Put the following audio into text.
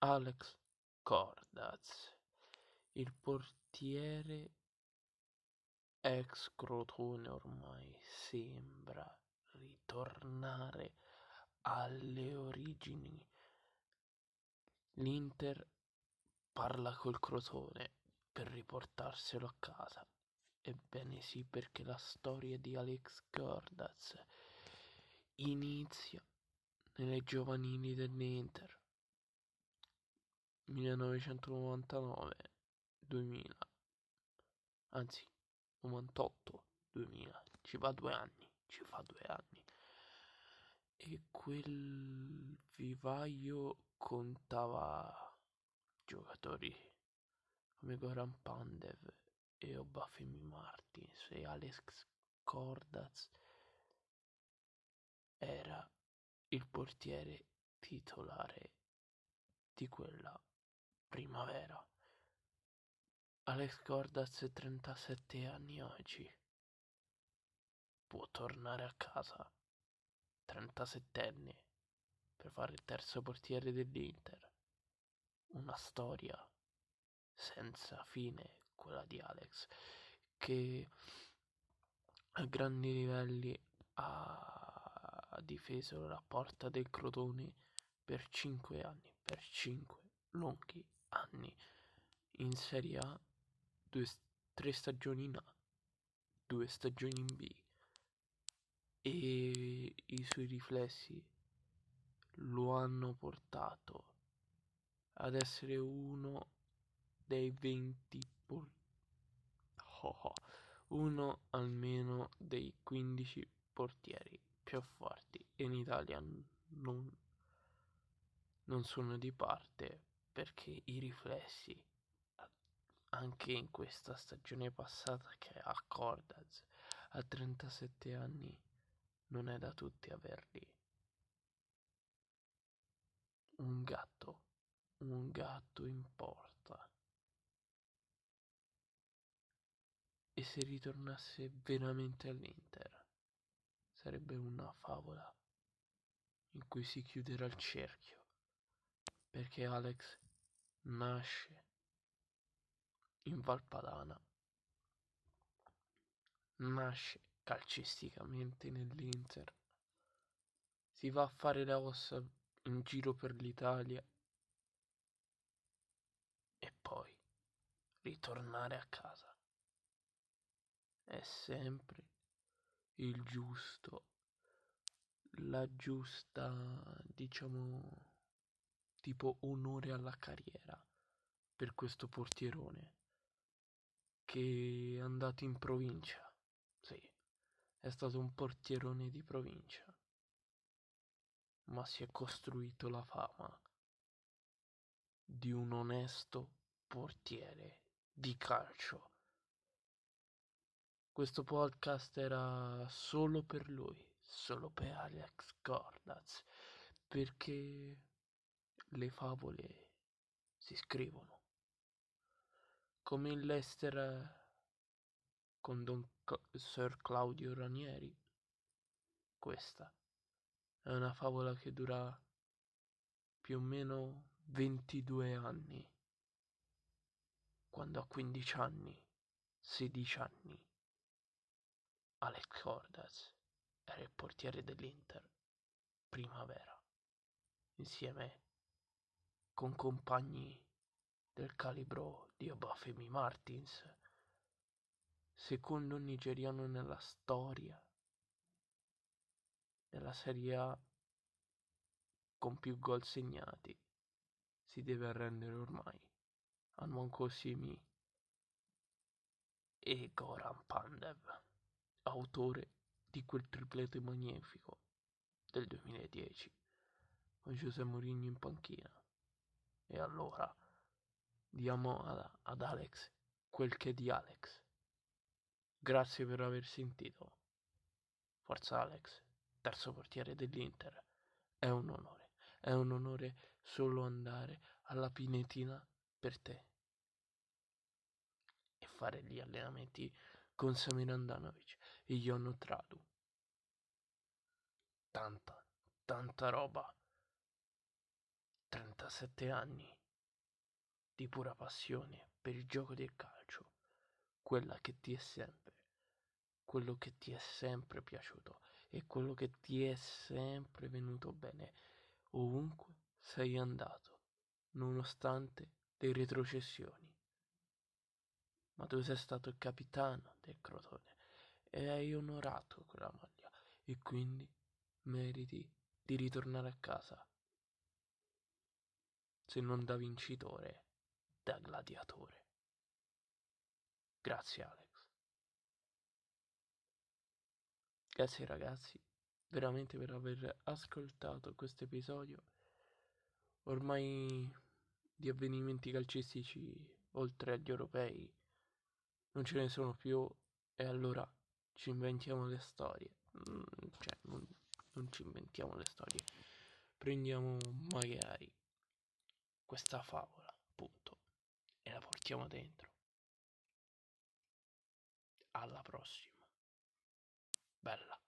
Alex Cordaz, il portiere ex Crotone ormai sembra ritornare alle origini. L'Inter parla col Crotone per riportarselo a casa. Ebbene sì, perché la storia di Alex Cordaz inizia nelle giovanili dell'Inter 1999-2000, anzi 98-2000, ci fa due anni, ci fa due anni. E quel vivaio contava giocatori come Goran Pandev e Obafemi Martins e Alex Cordaz era il portiere titolare di quella primavera. Alex Cordaz, 37 anni oggi, può tornare a casa, 37enne, per fare il terzo portiere dell'Inter. Una storia senza fine, quella di Alex, che a grandi livelli ha difeso la porta del Crotone per 5 anni, per 5 lunghi anni. In Serie A, due, tre stagioni in A, due stagioni in B. E i suoi riflessi lo hanno portato ad essere uno dei 20 por- oh, uno almeno dei 15 portieri più forti in Italia non, non sono di parte perché i riflessi anche in questa stagione passata che ha Cordaz a 37 anni non è da tutti averli. Un gatto un gatto in porta. E se ritornasse veramente all'Inter sarebbe una favola in cui si chiuderà il cerchio. Perché Alex nasce in Valpadana, nasce calcisticamente nell'Inter, si va a fare le ossa in giro per l'Italia e poi ritornare a casa. È sempre il giusto, la giusta, diciamo, tipo onore alla carriera per questo portierone che è andato in provincia. Sì, è stato un portierone di provincia, ma si è costruito la fama di un onesto portiere di calcio. Questo podcast era solo per lui, solo per Alex Cordaz, perché le favole si scrivono. Come il Leicester con Don Sir Claudio Ranieri. Questa è una favola che dura più o meno 22 anni. Quando a 15 anni, 16 anni, Alex Cordas era il portiere dell'Inter primavera, insieme con compagni del calibro di Obafemi Martins, secondo nigeriano nella storia della Serie A con più gol segnati, si deve arrendere ormai a Nwanko Simi e Goran Pandev, autore di quel triplete magnifico del 2010 con José Mourinho in panchina. E allora diamo ad, ad Alex quel che è di Alex. Grazie per aver sentito. Forza Alex, terzo portiere dell'Inter. È un onore, è un onore solo andare alla Pinetina per te e fare gli allenamenti con Samir Andanovic e Jon Tradu. Tanta, tanta roba. 30 da sette anni di pura passione per il gioco del calcio, quella che ti è sempre, quello che ti è sempre piaciuto e quello che ti è sempre venuto bene ovunque sei andato, nonostante le retrocessioni. Ma tu sei stato il capitano del Crotone e hai onorato quella maglia e quindi meriti di ritornare a casa. Se non da vincitore, da gladiatore. Grazie Alex. Grazie ragazzi, veramente per aver ascoltato questo episodio. Ormai di avvenimenti calcistici, oltre agli europei, non ce ne sono più e allora ci inventiamo le storie. Mm, cioè, non, non ci inventiamo le storie. Prendiamo magari questa favola, appunto, e la portiamo dentro. Alla prossima. Bella.